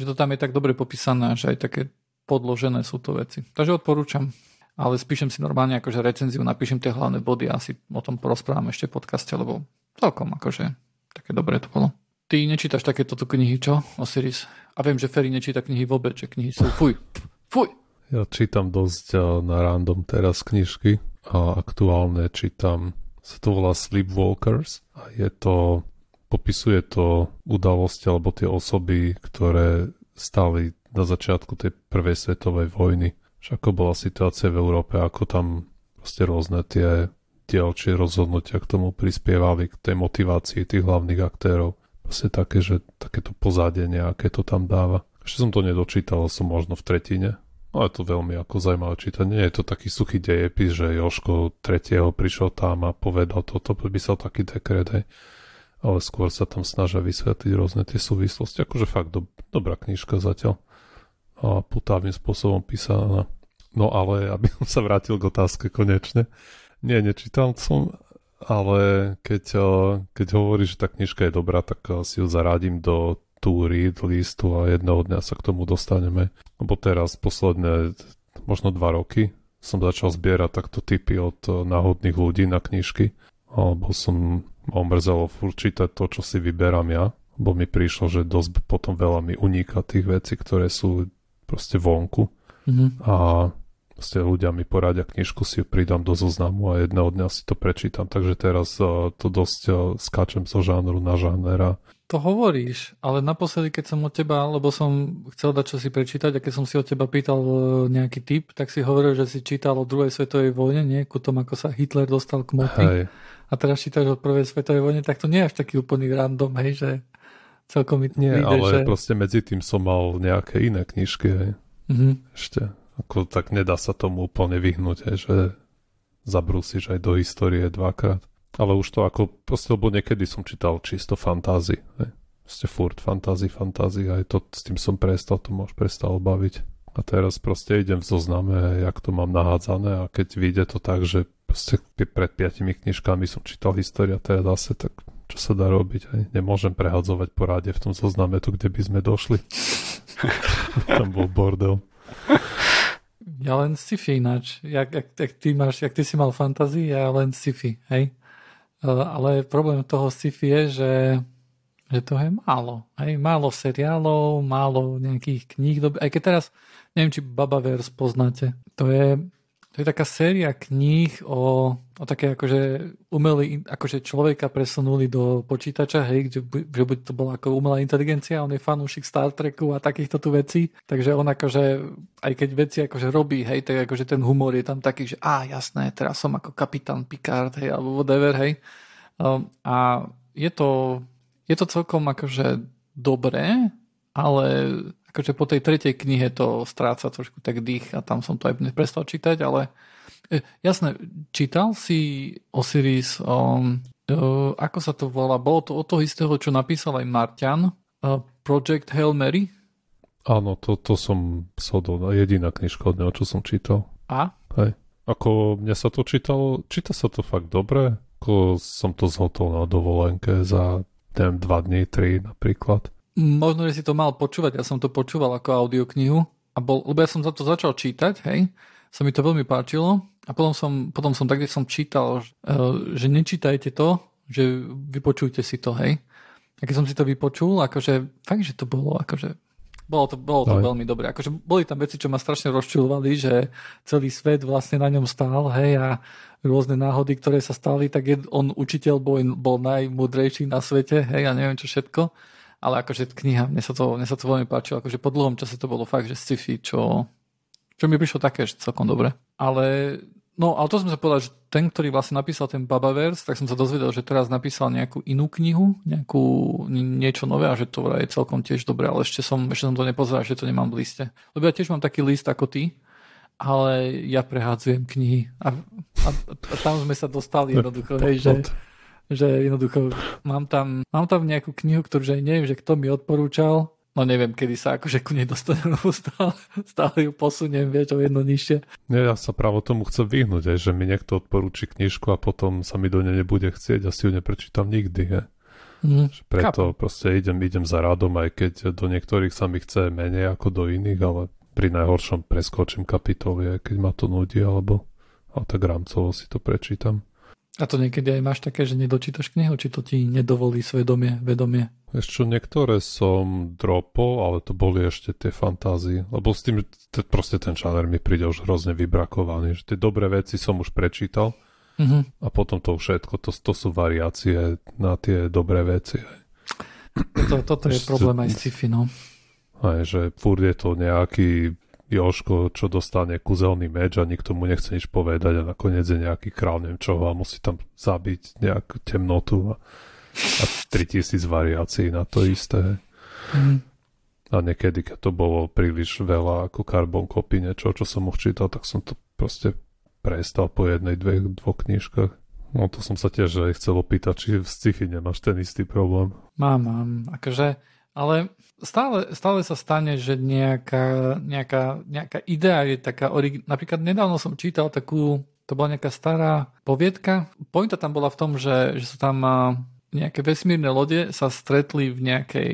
že to tam je tak dobre popísané, že aj také podložené sú to veci. Takže odporúčam ale spíšem si normálne akože recenziu, napíšem tie hlavné body a asi o tom porozprávam ešte v podcaste, lebo celkom akože také dobré to bolo. Ty nečítaš takéto knihy, čo? Osiris. A viem, že Ferry nečíta knihy vôbec, že knihy sú fuj, fuj. Ja čítam dosť na random teraz knižky a aktuálne čítam, sa to volá Sleepwalkers a je to, popisuje to udalosti alebo tie osoby, ktoré stali na začiatku tej prvej svetovej vojny že ako bola situácia v Európe, ako tam proste rôzne tie dielčie rozhodnutia k tomu prispievali, k tej motivácii tých hlavných aktérov. Proste také, že takéto pozadie nejaké to tam dáva. Ešte som to nedočítal, som možno v tretine. No je to veľmi ako zaujímavé čítanie. Nie je to taký suchý dejepis, že Joško tretieho prišiel tam a povedal toto, písal taký dekret, hej. Ale skôr sa tam snažia vysvetliť rôzne tie súvislosti. Akože fakt do, dobrá knižka zatiaľ. A putávnym spôsobom písaná. No ale, aby som sa vrátil k otázke konečne. Nie, nečítal som, ale keď, eh, keď hovoríš, že tá knižka je dobrá, tak eh, si ju zaradím do tú read listu a jedného dňa sa k tomu dostaneme. Lebo teraz posledné možno dva roky som začal zbierať takto typy od eh, náhodných ľudí na knižky. Alebo som omrzelo čítať to, čo si vyberám ja. Bo mi prišlo, že dosť potom veľa mi uniká tých vecí, ktoré sú proste vonku. Mm-hmm. A Proste ľudia mi poradia knižku, si ju pridám do zoznamu a jedného dňa si to prečítam. Takže teraz uh, to dosť uh, skáčem zo žánru na žánera. To hovoríš, ale naposledy, keď som od teba, lebo som chcel dať čo si prečítať a keď som si od teba pýtal uh, nejaký tip, tak si hovoril, že si čítal o druhej svetovej vojne, nie? Ku tomu, ako sa Hitler dostal k moci. A teraz čítaš o prvej svetovej vojne, tak to nie je až taký úplný random, hej, že celkom mi Nie, príde, ale že... proste medzi tým som mal nejaké iné knižky, hej. Mm-hmm. Ešte ako tak nedá sa tomu úplne vyhnúť, aj, že zabrúsiš aj do histórie dvakrát. Ale už to ako, proste, lebo niekedy som čítal čisto fantázy. Proste furt fantázy, fantázy, aj to s tým som prestal, to už prestal baviť. A teraz proste idem v zozname, jak to mám nahádzané a keď vyjde to tak, že proste pred piatimi knižkami som čítal história, teda zase, tak čo sa dá robiť? Aj? Nemôžem prehadzovať poradie v tom zozname tu, kde by sme došli. Tam bol bordel. Ja len sci-fi ináč. Jak, jak, jak, ty máš, jak ty si mal fantazii, ja len sci-fi, hej? Ale problém toho sci-fi je, že, že to je málo. Hej? Málo seriálov, málo nejakých kníh. Aj keď teraz, neviem, či Babaverse poznáte. To je to je taká séria kníh o, o také akože umelý, akože človeka presunuli do počítača, hej, kde, že by to bola ako umelá inteligencia, on je fanúšik Star Treku a takýchto tu vecí, takže on akože, aj keď veci akože robí, hej, tak akože ten humor je tam taký, že á, jasné, teraz som ako kapitán Picard, hej, alebo whatever, hej. Um, a je to, je to celkom akože dobré, ale akože po tej tretej knihe to stráca trošku tak dých a tam som to aj prestal čítať, ale e, jasné, čítal si Osiris, um, uh, ako sa to volá, bolo to od toho istého, čo napísal aj Martian, uh, Project Hail Mary? Áno, to, to som shodol, jediná knižka od neho, čo som čítal. A? Hej. Ako mne sa to čítalo, číta sa to fakt dobre, ako som to zhotol na dovolenke za neviem, dva dní, tri napríklad. Možno, že si to mal počúvať, ja som to počúval ako audioknihu a bol, lebo ja som za to začal čítať, hej, sa mi to veľmi páčilo a potom som, potom som tak, som čítal, že nečítajte to, že vypočujte si to, hej. A keď som si to vypočul, akože fakt, že to bolo, akože bolo to, bolo to veľmi dobré. Akože boli tam veci, čo ma strašne rozčulovali, že celý svet vlastne na ňom stál, hej, a rôzne náhody, ktoré sa stali, tak je, on učiteľ bol, bol najmudrejší na svete, hej, a neviem čo všetko. Ale akože kniha, mne sa to, mne sa to veľmi páčilo, akože po dlhom čase to bolo fakt, že sci-fi, čo, čo mi prišlo také, že celkom dobre. Ale No, ale to som sa povedal, že ten, ktorý vlastne napísal ten Babaverse, tak som sa dozvedel, že teraz napísal nejakú inú knihu, nejakú, niečo nové a že to je celkom tiež dobré, ale ešte som, ešte som to nepozeral, že to nemám v liste. Lebo ja tiež mám taký list ako ty, ale ja prehádzujem knihy a, a, a tam sme sa dostali jednoducho, hej, že, že jednoducho mám tam, mám tam nejakú knihu, ktorú že neviem, že kto mi odporúčal, No neviem, kedy sa akože ku nej dostanem, lebo stále, stále ju posuniem, vieš, o jedno nižšie. Nie, ja sa práve tomu chcem vyhnúť, aj, že mi niekto odporúči knižku a potom sa mi do nej nebude chcieť a si ju neprečítam nikdy. Je. Mm, preto chápam. proste idem, idem za radom, aj keď do niektorých sa mi chce menej ako do iných, ale pri najhoršom preskočím kapitoly, keď ma to nudí, alebo a tak rámcovo si to prečítam. A to niekedy aj máš také, že nedočítaš knihu, či to ti nedovolí svedomie, vedomie? Ešte niektoré som dropol, ale to boli ešte tie fantázie, lebo s tým te, proste ten žáner mi príde už hrozne vybrakovaný, že tie dobré veci som už prečítal mm-hmm. a potom to všetko, to, to sú variácie na tie dobré veci. To, toto je problém aj sci-fi, no. Aj, že furt je to nejaký Joško, čo dostane kuzelný meč a nikto mu nechce nič povedať a nakoniec je nejaký král, neviem čo, a musí tam zabiť nejakú temnotu a, a 3000 variácií na to isté. Mm. A niekedy, keď to bolo príliš veľa ako carbon copy, niečo, čo som už čítal, tak som to proste prestal po jednej, dve, dvoch knižkách. No to som sa tiež chcel opýtať, či v sci-fi nemáš ten istý problém. Mám, mám. Akože ale stále, stále sa stane, že nejaká, nejaká, nejaká idea je taká origi- Napríklad nedávno som čítal takú, to bola nejaká stará poviedka. Pointa tam bola v tom, že, že sa tam nejaké vesmírne lode sa stretli v nejakej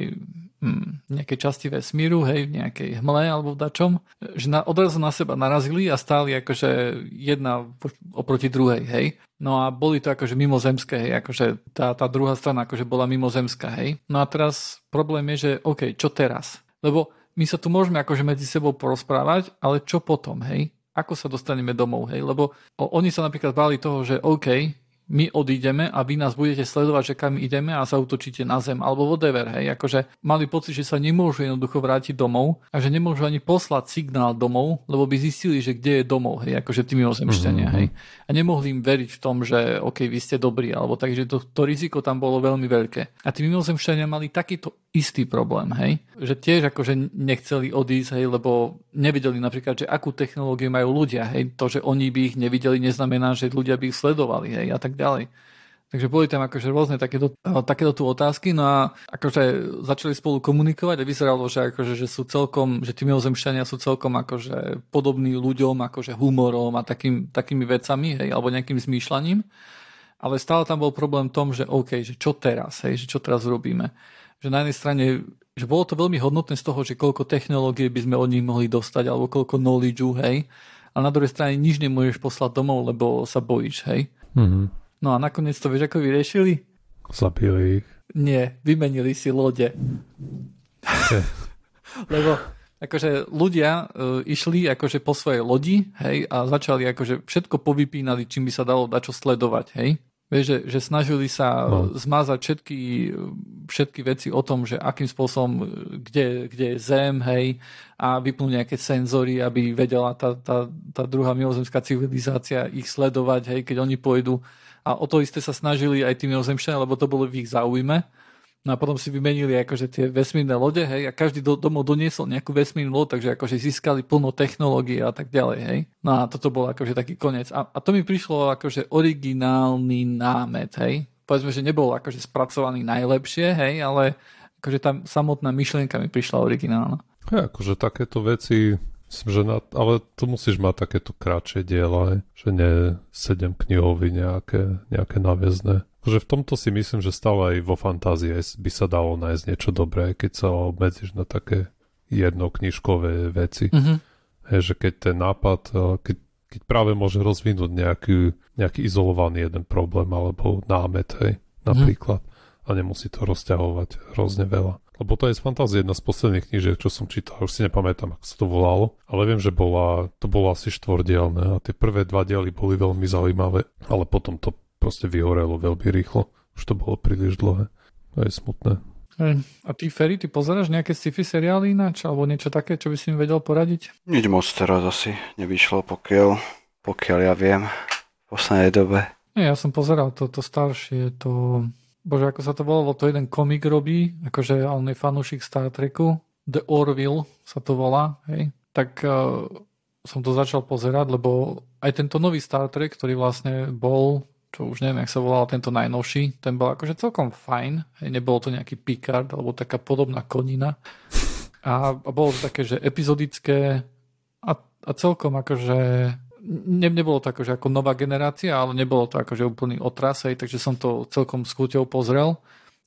hm, nejakej časti vesmíru, hej, v nejakej hmle alebo v dačom, že na, odrazu na seba narazili a stáli akože jedna oproti druhej, hej. No a boli to akože mimozemské, hej, akože tá, tá druhá strana akože bola mimozemská, hej. No a teraz problém je, že OK, čo teraz? Lebo my sa tu môžeme akože medzi sebou porozprávať, ale čo potom, hej? Ako sa dostaneme domov, hej? Lebo oni sa napríklad báli toho, že OK, my odídeme a vy nás budete sledovať, že kam ideme a zautočíte na zem alebo whatever, hej, akože mali pocit, že sa nemôžu jednoducho vrátiť domov a že nemôžu ani poslať signál domov, lebo by zistili, že kde je domov, hej, akože tí mimozemšťania, mm-hmm. hej. A nemohli im veriť v tom, že OK, vy ste dobrí, alebo takže to, to riziko tam bolo veľmi veľké. A tí mimozemšťania mali takýto istý problém, hej, že tiež akože nechceli odísť, hej, lebo nevideli napríklad, že akú technológiu majú ľudia, hej, to, že oni by ich nevideli, neznamená, že ľudia by ich sledovali, hej, a tak ďalej. Takže boli tam akože rôzne takéto, takéto tu otázky, no a akože začali spolu komunikovať a vyzeralo, že, akože, že sú celkom, že tí mimozemšťania sú celkom akože podobní ľuďom, akože humorom a takým, takými vecami, hej, alebo nejakým zmýšľaním. Ale stále tam bol problém v tom, že OK, že čo teraz, hej, že čo teraz robíme. Že na jednej strane, že bolo to veľmi hodnotné z toho, že koľko technológie by sme od nich mohli dostať, alebo koľko knowledge, hej. A na druhej strane nič nemôžeš poslať domov, lebo sa bojíš, hej. Mm-hmm. No a nakoniec to vieš, ako vyriešili? Zabili ich. Nie, vymenili si lode. Lebo akože ľudia uh, išli akože po svojej lodi, hej, a začali akože všetko povypínali, čím by sa dalo dačo sledovať, hej. Vieš, že, že snažili sa no. zmazať všetky, všetky veci o tom, že akým spôsobom, kde, kde je zem, hej, a vypnú nejaké senzory, aby vedela tá, tá, tá druhá mimozemská civilizácia ich sledovať, hej, keď oni pôjdu a o to isté sa snažili aj tí mimozemšťania, lebo to bolo v ich záujme. No a potom si vymenili akože tie vesmírne lode, hej, a každý do, domov doniesol nejakú vesmírnu loď, takže akože získali plno technológie a tak ďalej, hej. No a toto bol akože taký koniec. A, a to mi prišlo akože originálny námet, hej. Povedzme, že nebol akože spracovaný najlepšie, hej, ale akože tá samotná myšlienka mi prišla originálna. Hej, akože takéto veci že na, ale tu musíš mať takéto kratšie diela, že nie sedem knihový nejaké, nejaké náväzné. Že v tomto si myslím, že stále aj vo fantázii by sa dalo nájsť niečo dobré, keď sa obmedzíš na také jednoknižkové veci. Mhm. Hej, že keď ten nápad, eh, keď, keď práve môže rozvinúť nejaký, nejaký izolovaný jeden problém alebo námet, hej, napríklad. A nemusí to rozťahovať hrozne veľa. Lebo to je z fantázie jedna z posledných knížiek, čo som čítal, už si nepamätám, ako sa to volalo, ale viem, že bola, to bolo asi štvordielne a tie prvé dva diely boli veľmi zaujímavé, ale potom to proste vyhorelo veľmi rýchlo. Už to bolo príliš dlhé. To je smutné. Hej. A ty, Ferry, ty pozeráš nejaké sci-fi seriály ináč, alebo niečo také, čo by si mi vedel poradiť? Nič moc teraz asi nevyšlo, pokiaľ, pokiaľ ja viem v poslednej dobe. Nie, ja som pozeral to, to staršie, to bože, ako sa to volalo, to jeden komik robí, akože on je fanúšik Star Treku, The Orville sa to volá, hej, tak uh, som to začal pozerať, lebo aj tento nový Star Trek, ktorý vlastne bol, čo už neviem, jak sa volal tento najnovší, ten bol akože celkom fajn, hej, nebolo to nejaký Picard, alebo taká podobná konina. A, a bolo to také, že epizodické a, a celkom akože ne, nebolo to akože ako nová generácia, ale nebolo to akože úplný otrasej, takže som to celkom s chuťou pozrel.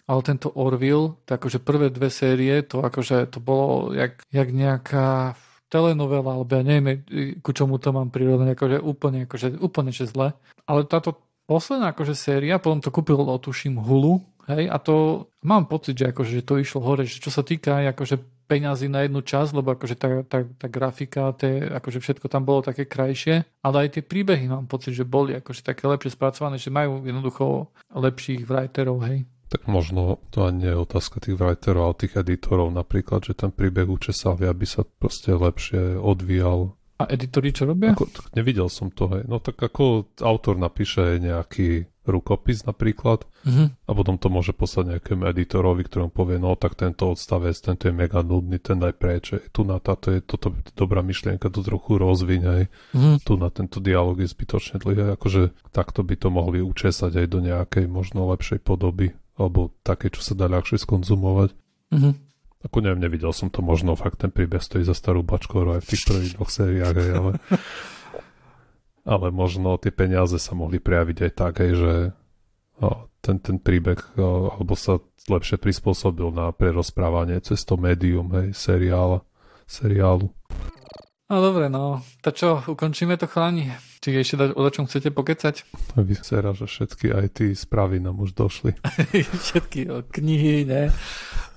Ale tento Orville, to akože prvé dve série, to akože to bolo jak, jak nejaká telenovela, alebo ja neviem, ku čomu to mám prirodené, akože úplne, akože úplne že zle. Ale táto posledná akože séria, potom to kúpil, tuším, Hulu, hej, a to mám pocit, že akože že to išlo hore, že čo sa týka akože peňazí na jednu časť, lebo akože tá, tá, tá grafika, tie, akože všetko tam bolo také krajšie, ale aj tie príbehy mám pocit, že boli akože také lepšie spracované, že majú jednoducho lepších writerov, hej. Tak možno to ani nie je otázka tých writerov, ale tých editorov napríklad, že ten príbeh učesali, aby sa proste lepšie odvíjal. A editori čo robia? Ako, nevidel som to, hej. No tak ako autor napíše nejaký rukopis napríklad Uh-huh. a potom to môže poslať nejakému editorovi, ktorom povie, no tak tento odstavec, tento je mega nudný, ten daj preč, tu na táto je toto dobrá myšlienka, to trochu rozviň, Uh-huh. tu na tento dialog je zbytočne dlhý, akože takto by to mohli učesať aj do nejakej možno lepšej podoby, alebo také, čo sa dá ľahšie skonzumovať. Uh-huh. Ako neviem, nevidel som to, možno fakt ten príbeh stojí za starú bačkoru aj v tých prvých dvoch sériách, ale, ale možno tie peniaze sa mohli prejaviť aj tak, hej, že o, ten, ten príbeh o, alebo sa lepšie prispôsobil na prerozprávanie cez to médium, hej, seriála, seriálu. No dobre, no. Tak čo, ukončíme to chlani? Či ešte da, o čom chcete pokecať? Vyzerá, že všetky aj tí správy nám už došli. Všetky o, knihy, ne?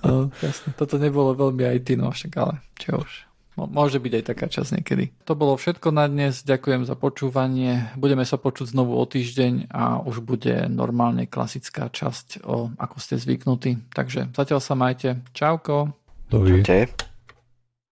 No, jasne, toto nebolo veľmi IT, no však ale čo už. Môže byť aj taká časť niekedy. To bolo všetko na dnes, ďakujem za počúvanie. Budeme sa počuť znovu o týždeň a už bude normálne klasická časť, o, ako ste zvyknutí. Takže zatiaľ sa majte. Čauko. Dovi. Čaute.